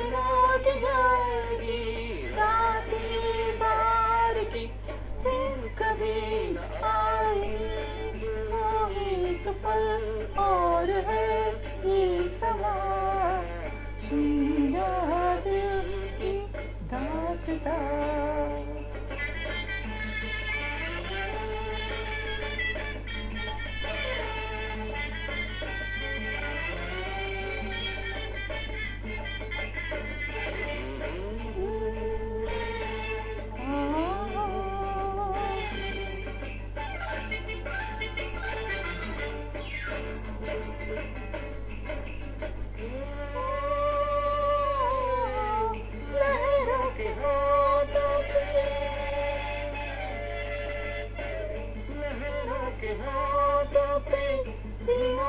रात जाएगी, रात की फिर कभी आएगी। वो एक पल और है ये सवार सुना दिल की दास्तां।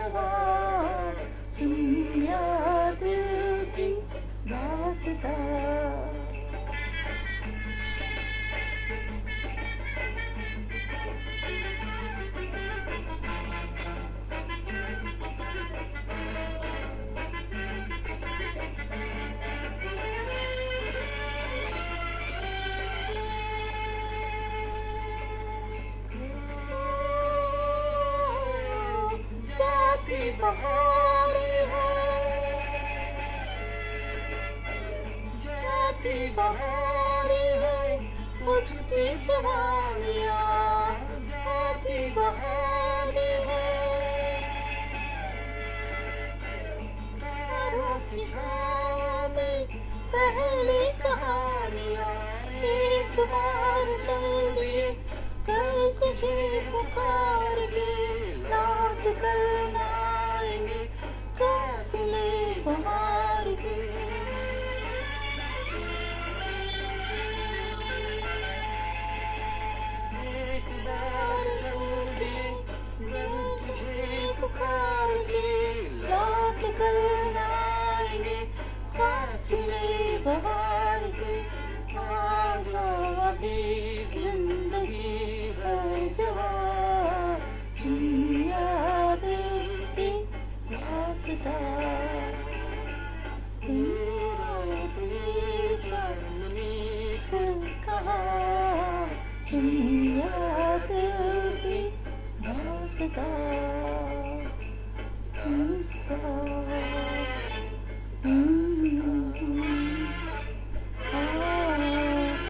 जवान सुनिया दिल की दास्तां बहार है। जाती बहार है। उठती जवानियाँ। जाती बहार है। तारों की छाँव में पहली कहानियाँ। एक बार चल कल तुझे पुकार के लौट कर लौट कर न काफिले बहार के अभी ज़िंदगी है जवान सुनिया दिल की दास्तां कहाँ सुनिया दिल की दास्तां